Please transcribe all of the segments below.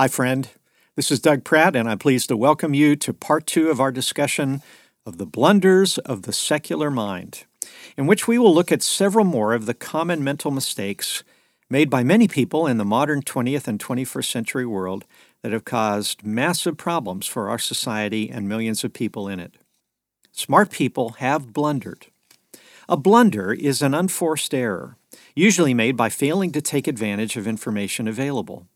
Hi, friend. This is Doug Pratt, and I'm pleased to welcome you to part two of our discussion of the blunders of the secular mind, in which we will look at several more of the common mental mistakes made by many people in the modern 20th and 21st century world that have caused massive problems for our society and millions of people in it. Smart people have blundered. A blunder is an unforced error, usually made by failing to take advantage of information available.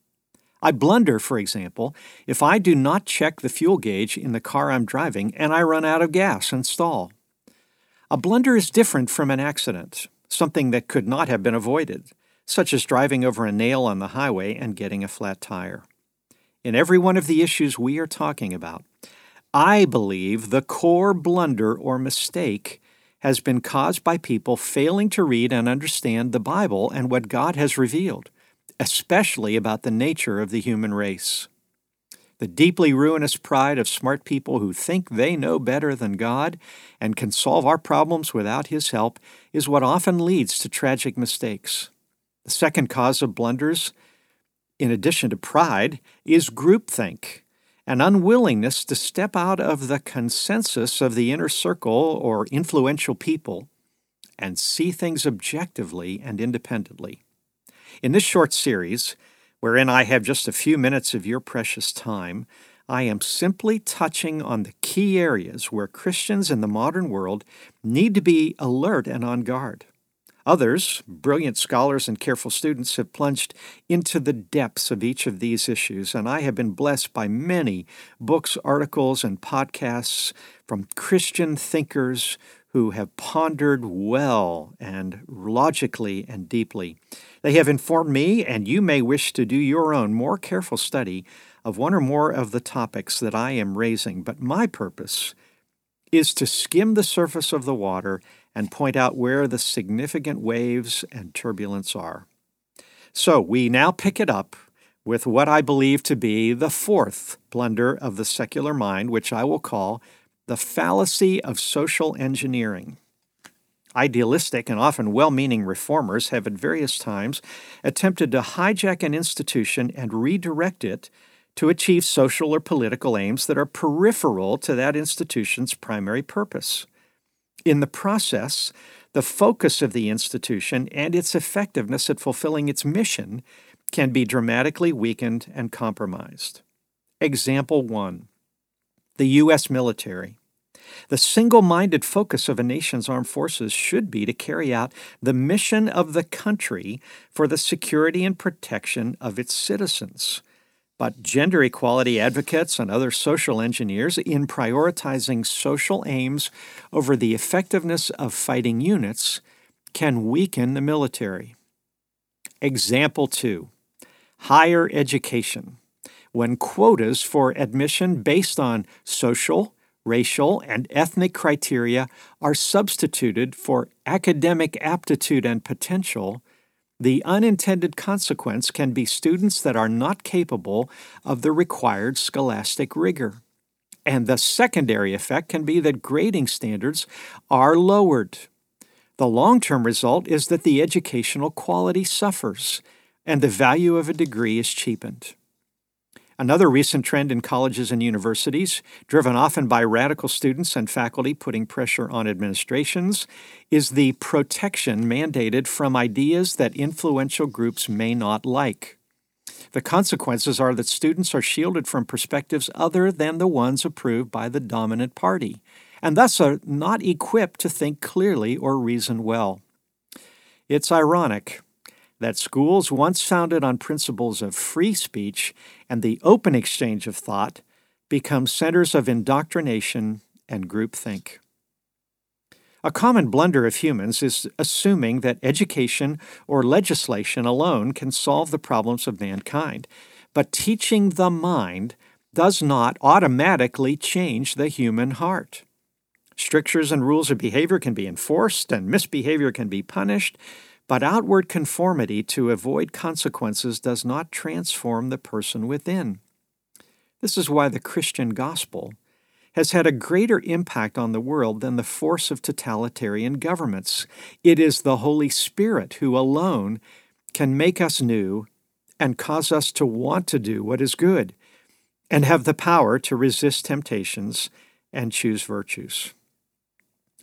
I blunder, for example, if I do not check the fuel gauge in the car I'm driving and I run out of gas and stall. A blunder is different from an accident, something that could not have been avoided, such as driving over a nail on the highway and getting a flat tire. In every one of the issues we are talking about, I believe the core blunder or mistake has been caused by people failing to read and understand the Bible and what God has revealed especially about the nature of the human race. The deeply ruinous pride of smart people who think they know better than God and can solve our problems without His help is what often leads to tragic mistakes. The second cause of blunders, in addition to pride, is groupthink, an unwillingness to step out of the consensus of the inner circle or influential people and see things objectively and independently. In this short series, wherein I have just a few minutes of your precious time, I am simply touching on the key areas where Christians in the modern world need to be alert and on guard. Others, brilliant scholars and careful students, have plunged into the depths of each of these issues, and I have been blessed by many books, articles, and podcasts from Christian thinkers who have pondered well and logically and deeply. They have informed me, and you may wish to do your own more careful study of one or more of the topics that I am raising, but my purpose is to skim the surface of the water and point out where the significant waves and turbulence are. So we now pick it up with what I believe to be the fourth blunder of the secular mind, which I will call the fallacy of social engineering. Idealistic and often well meaning reformers have at various times attempted to hijack an institution and redirect it to achieve social or political aims that are peripheral to that institution's primary purpose. In the process, the focus of the institution and its effectiveness at fulfilling its mission can be dramatically weakened and compromised. Example 1 the U.S. military. The single minded focus of a nation's armed forces should be to carry out the mission of the country for the security and protection of its citizens. But gender equality advocates and other social engineers, in prioritizing social aims over the effectiveness of fighting units, can weaken the military. Example 2 Higher education when quotas for admission based on social, racial, and ethnic criteria are substituted for academic aptitude and potential, the unintended consequence can be students that are not capable of the required scholastic rigor. And the secondary effect can be that grading standards are lowered. The long term result is that the educational quality suffers and the value of a degree is cheapened. Another recent trend in colleges and universities, driven often by radical students and faculty putting pressure on administrations, is the protection mandated from ideas that influential groups may not like. The consequences are that students are shielded from perspectives other than the ones approved by the dominant party, and thus are not equipped to think clearly or reason well. It's ironic that schools once founded on principles of free speech and the open exchange of thought become centers of indoctrination and groupthink. A common blunder of humans is assuming that education or legislation alone can solve the problems of mankind. But teaching the mind does not automatically change the human heart. Strictures and rules of behavior can be enforced, and misbehavior can be punished, but outward conformity to avoid consequences does not transform the person within. This is why the Christian gospel has had a greater impact on the world than the force of totalitarian governments. It is the Holy Spirit who alone can make us new and cause us to want to do what is good and have the power to resist temptations and choose virtues.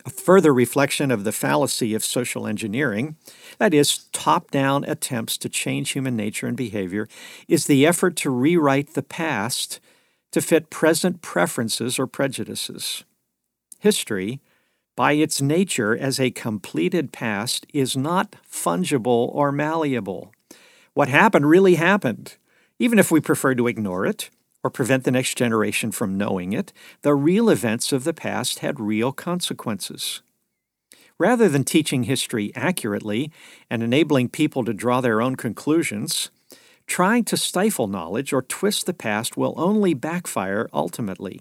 A further reflection of the fallacy of social engineering, that is, top down attempts to change human nature and behavior, is the effort to rewrite the past to fit present preferences or prejudices. History, by its nature as a completed past, is not fungible or malleable. What happened really happened. Even if we prefer to ignore it or prevent the next generation from knowing it, the real events of the past had real consequences. Rather than teaching history accurately and enabling people to draw their own conclusions, trying to stifle knowledge or twist the past will only backfire ultimately.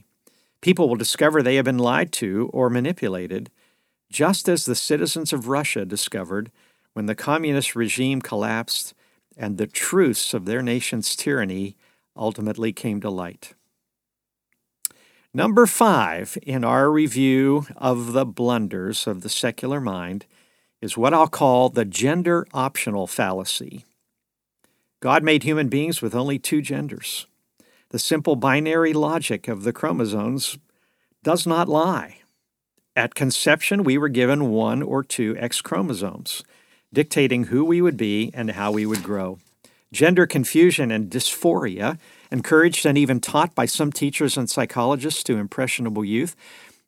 People will discover they have been lied to or manipulated, just as the citizens of Russia discovered when the communist regime collapsed and the truths of their nation's tyranny ultimately came to light. Number five in our review of the blunders of the secular mind is what I'll call the gender optional fallacy. God made human beings with only two genders. The simple binary logic of the chromosomes does not lie. At conception, we were given one or two X chromosomes, dictating who we would be and how we would grow. Gender confusion and dysphoria, encouraged and even taught by some teachers and psychologists to impressionable youth,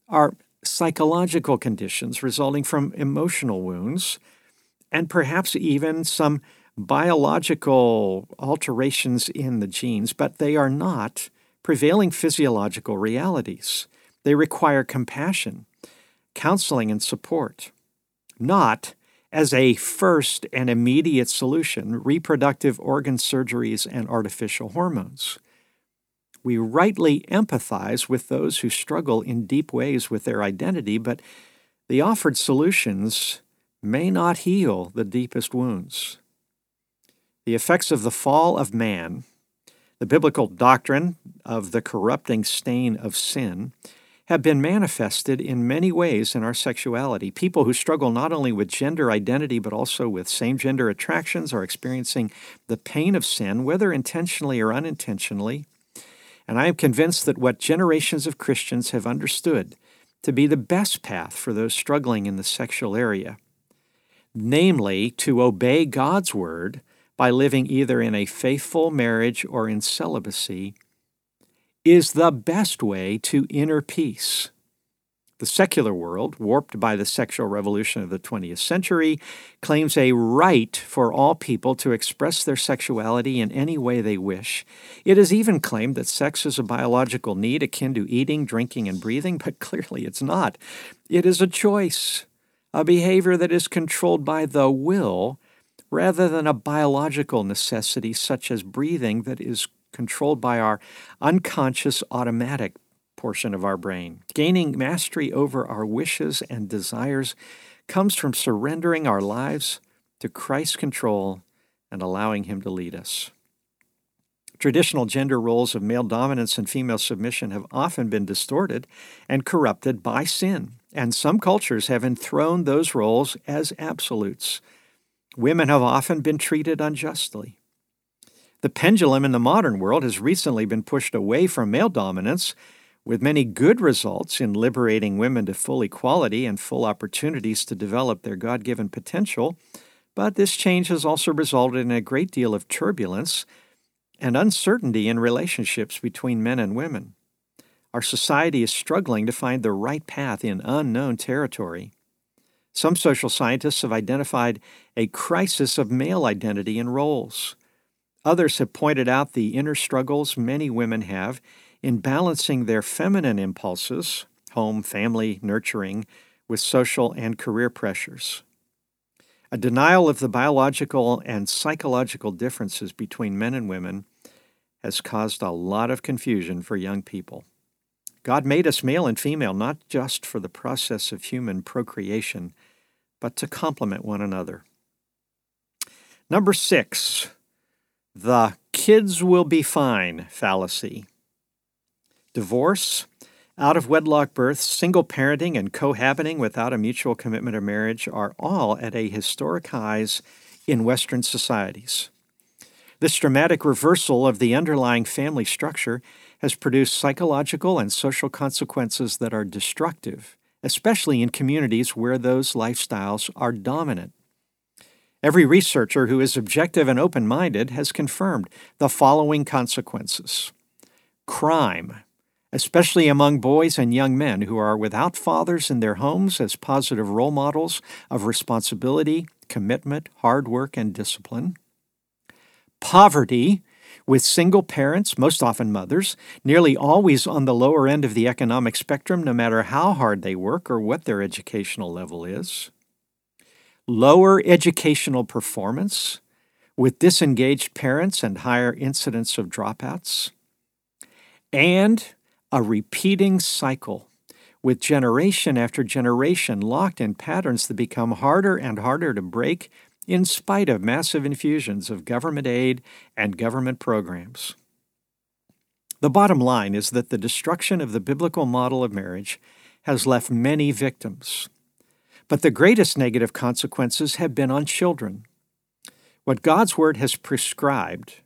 are psychological conditions resulting from emotional wounds and perhaps even some biological alterations in the genes, but they are not prevailing physiological realities. They require compassion, counseling, and support, not as a first and immediate solution, reproductive organ surgeries and artificial hormones. We rightly empathize with those who struggle in deep ways with their identity, but the offered solutions may not heal the deepest wounds. The effects of the fall of man, the biblical doctrine of the corrupting stain of sin, have been manifested in many ways in our sexuality. People who struggle not only with gender identity but also with same gender attractions are experiencing the pain of sin, whether intentionally or unintentionally. And I am convinced that what generations of Christians have understood to be the best path for those struggling in the sexual area, namely to obey God's word by living either in a faithful marriage or in celibacy, is the best way to inner peace. The secular world, warped by the sexual revolution of the 20th century, claims a right for all people to express their sexuality in any way they wish. It has even claimed that sex is a biological need akin to eating, drinking, and breathing, but clearly it's not. It is a choice, a behavior that is controlled by the will rather than a biological necessity such as breathing that is controlled by our unconscious automatic portion of our brain. Gaining mastery over our wishes and desires comes from surrendering our lives to Christ's control and allowing Him to lead us. Traditional gender roles of male dominance and female submission have often been distorted and corrupted by sin, and some cultures have enthroned those roles as absolutes. Women have often been treated unjustly. The pendulum in the modern world has recently been pushed away from male dominance, with many good results in liberating women to full equality and full opportunities to develop their God given potential. But this change has also resulted in a great deal of turbulence and uncertainty in relationships between men and women. Our society is struggling to find the right path in unknown territory. Some social scientists have identified a crisis of male identity and roles. Others have pointed out the inner struggles many women have in balancing their feminine impulses, home, family, nurturing, with social and career pressures. A denial of the biological and psychological differences between men and women has caused a lot of confusion for young people. God made us male and female not just for the process of human procreation, but to complement one another. Number six, the kids will be fine fallacy. Divorce, out of wedlock births, single parenting, and cohabiting without a mutual commitment of marriage are all at a historic highs in Western societies. This dramatic reversal of the underlying family structure has produced psychological and social consequences that are destructive, especially in communities where those lifestyles are dominant. Every researcher who is objective and open minded has confirmed the following consequences crime, especially among boys and young men who are without fathers in their homes as positive role models of responsibility, commitment, hard work, and discipline poverty with single parents, most often mothers, nearly always on the lower end of the economic spectrum, no matter how hard they work or what their educational level is. Lower educational performance with disengaged parents and higher incidence of dropouts. And a repeating cycle with generation after generation locked in patterns that become harder and harder to break in spite of massive infusions of government aid and government programs. The bottom line is that the destruction of the biblical model of marriage has left many victims. But the greatest negative consequences have been on children. What God's Word has prescribed,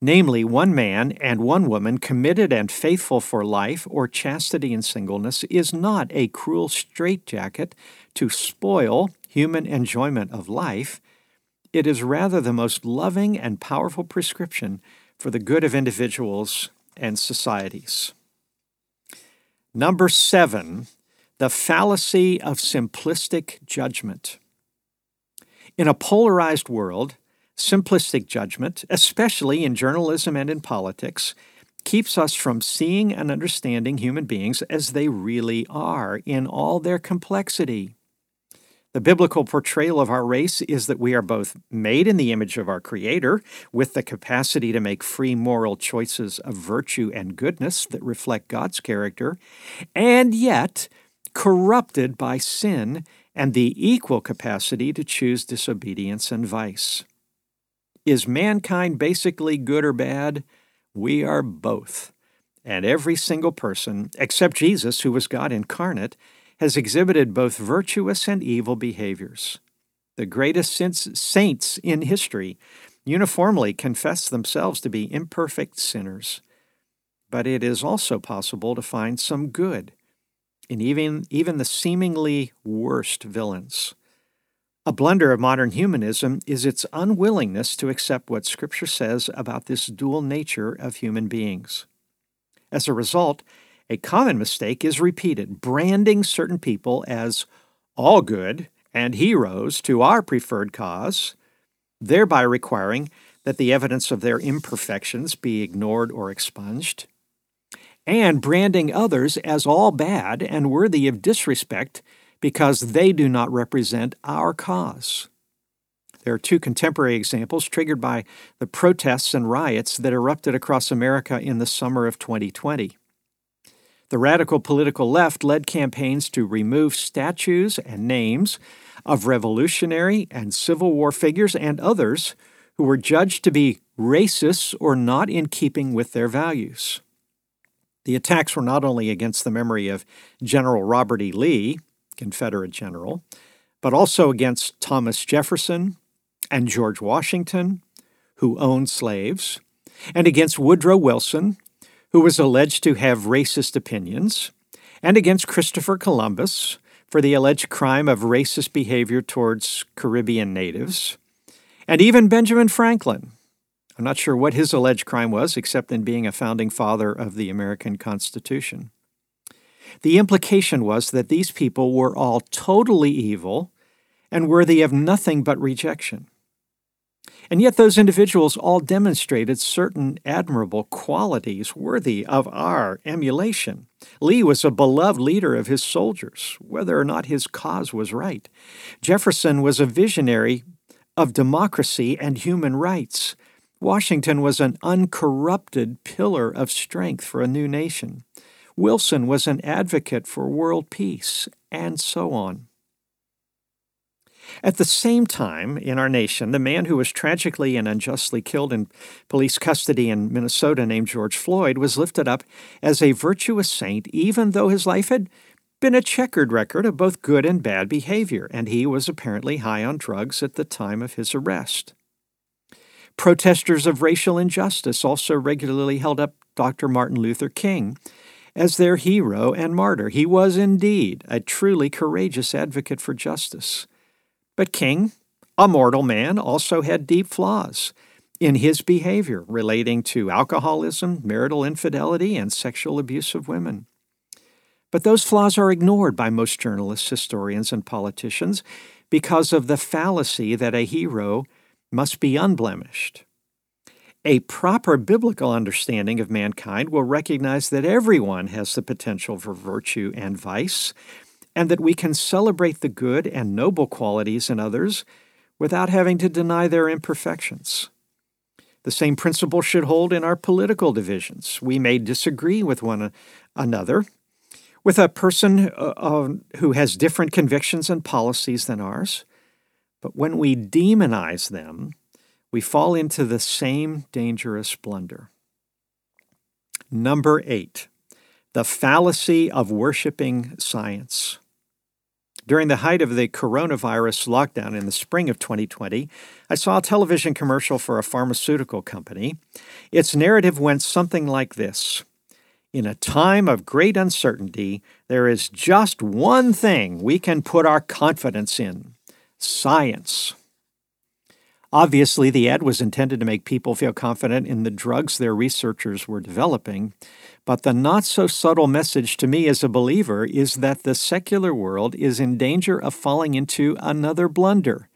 namely one man and one woman committed and faithful for life or chastity and singleness, is not a cruel straitjacket to spoil human enjoyment of life, it is rather the most loving and powerful prescription for the good of individuals and societies. Number seven, the fallacy of simplistic judgment. In a polarized world, simplistic judgment, especially in journalism and in politics, keeps us from seeing and understanding human beings as they really are in all their complexity. The biblical portrayal of our race is that we are both made in the image of our Creator, with the capacity to make free moral choices of virtue and goodness that reflect God's character, and yet corrupted by sin and the equal capacity to choose disobedience and vice. Is mankind basically good or bad? We are both. And every single person, except Jesus, who was God incarnate, has exhibited both virtuous and evil behaviors. The greatest saints in history uniformly confess themselves to be imperfect sinners. But it is also possible to find some good in even, even the seemingly worst villains. A blunder of modern humanism is its unwillingness to accept what Scripture says about this dual nature of human beings. As a result, a common mistake is repeated, branding certain people as all good and heroes to our preferred cause, thereby requiring that the evidence of their imperfections be ignored or expunged, and branding others as all bad and worthy of disrespect because they do not represent our cause. There are two contemporary examples triggered by the protests and riots that erupted across America in the summer of 2020. The radical political left led campaigns to remove statues and names of revolutionary and Civil War figures and others who were judged to be racists or not in keeping with their values. The attacks were not only against the memory of General Robert E. Lee, Confederate general, but also against Thomas Jefferson and George Washington, who owned slaves, and against Woodrow Wilson, who was alleged to have racist opinions, and against Christopher Columbus for the alleged crime of racist behavior towards Caribbean natives, and even Benjamin Franklin. I'm not sure what his alleged crime was, except in being a founding father of the American Constitution. The implication was that these people were all totally evil and worthy of nothing but rejection. And yet, those individuals all demonstrated certain admirable qualities worthy of our emulation. Lee was a beloved leader of his soldiers, whether or not his cause was right. Jefferson was a visionary of democracy and human rights. Washington was an uncorrupted pillar of strength for a new nation. Wilson was an advocate for world peace, and so on. At the same time, in our nation, the man who was tragically and unjustly killed in police custody in Minnesota, named George Floyd, was lifted up as a virtuous saint, even though his life had been a checkered record of both good and bad behavior, and he was apparently high on drugs at the time of his arrest. Protesters of racial injustice also regularly held up Dr. Martin Luther King as their hero and martyr. He was indeed a truly courageous advocate for justice. But King, a mortal man, also had deep flaws in his behavior relating to alcoholism, marital infidelity, and sexual abuse of women. But those flaws are ignored by most journalists, historians, and politicians because of the fallacy that a hero must be unblemished. A proper biblical understanding of mankind will recognize that everyone has the potential for virtue and vice, and that we can celebrate the good and noble qualities in others without having to deny their imperfections. The same principle should hold in our political divisions. We may disagree with one another, with a person uh, uh, who has different convictions and policies than ours, but when we demonize them, we fall into the same dangerous blunder. Number eight, the fallacy of worshiping science. During the height of the coronavirus lockdown in the spring of 2020, I saw a television commercial for a pharmaceutical company. Its narrative went something like this In a time of great uncertainty, there is just one thing we can put our confidence in science. Obviously, the ad was intended to make people feel confident in the drugs their researchers were developing, but the not so subtle message to me as a believer is that the secular world is in danger of falling into another blunder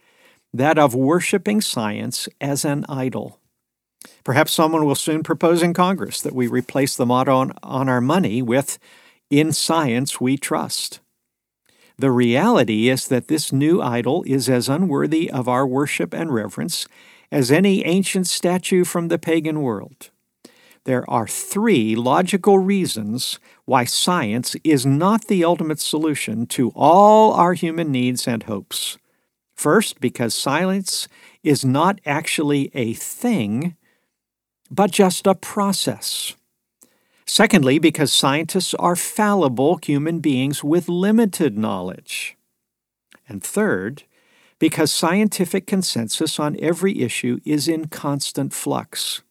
that of worshiping science as an idol. Perhaps someone will soon propose in Congress that we replace the motto on, on our money with, In science we trust. The reality is that this new idol is as unworthy of our worship and reverence as any ancient statue from the pagan world. There are three logical reasons why science is not the ultimate solution to all our human needs and hopes. First, because science is not actually a thing, but just a process. Secondly, because scientists are fallible human beings with limited knowledge. And third, because scientific consensus on every issue is in constant flux.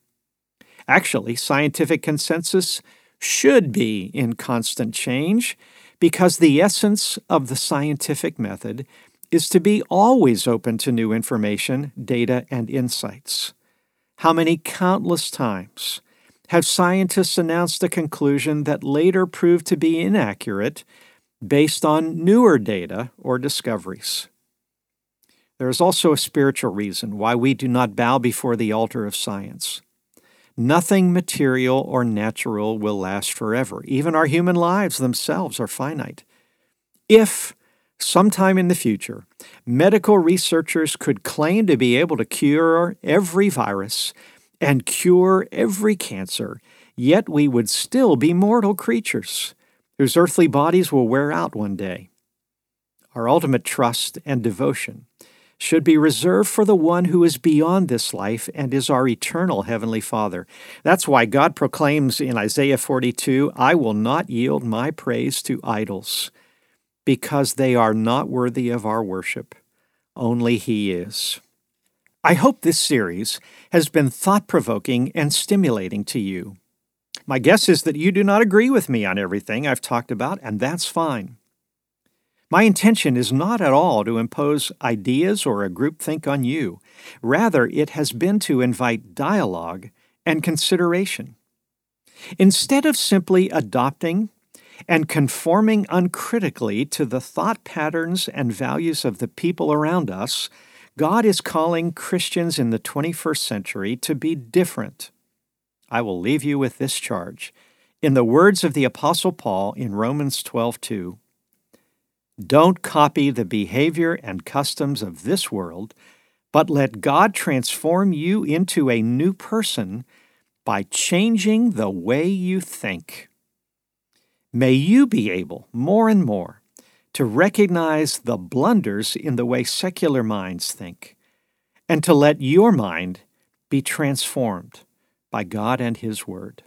Actually, scientific consensus should be in constant change because the essence of the scientific method is to be always open to new information, data, and insights. How many countless times have scientists announced a conclusion that later proved to be inaccurate based on newer data or discoveries. There is also a spiritual reason why we do not bow before the altar of science. Nothing material or natural will last forever. Even our human lives themselves are finite. If, sometime in the future, medical researchers could claim to be able to cure every virus and cure every cancer, yet we would still be mortal creatures whose earthly bodies will wear out one day. Our ultimate trust and devotion should be reserved for the one who is beyond this life and is our eternal Heavenly Father. That's why God proclaims in Isaiah 42 I will not yield my praise to idols, because they are not worthy of our worship. Only He is. I hope this series has been thought provoking and stimulating to you. My guess is that you do not agree with me on everything I've talked about, and that's fine. My intention is not at all to impose ideas or a groupthink on you. Rather, it has been to invite dialogue and consideration. Instead of simply adopting and conforming uncritically to the thought patterns and values of the people around us, God is calling Christians in the 21st century to be different. I will leave you with this charge. In the words of the Apostle Paul in Romans 12:2, don't copy the behavior and customs of this world, but let God transform you into a new person by changing the way you think. May you be able, more and more, to recognize the blunders in the way secular minds think, and to let your mind be transformed by God and His Word.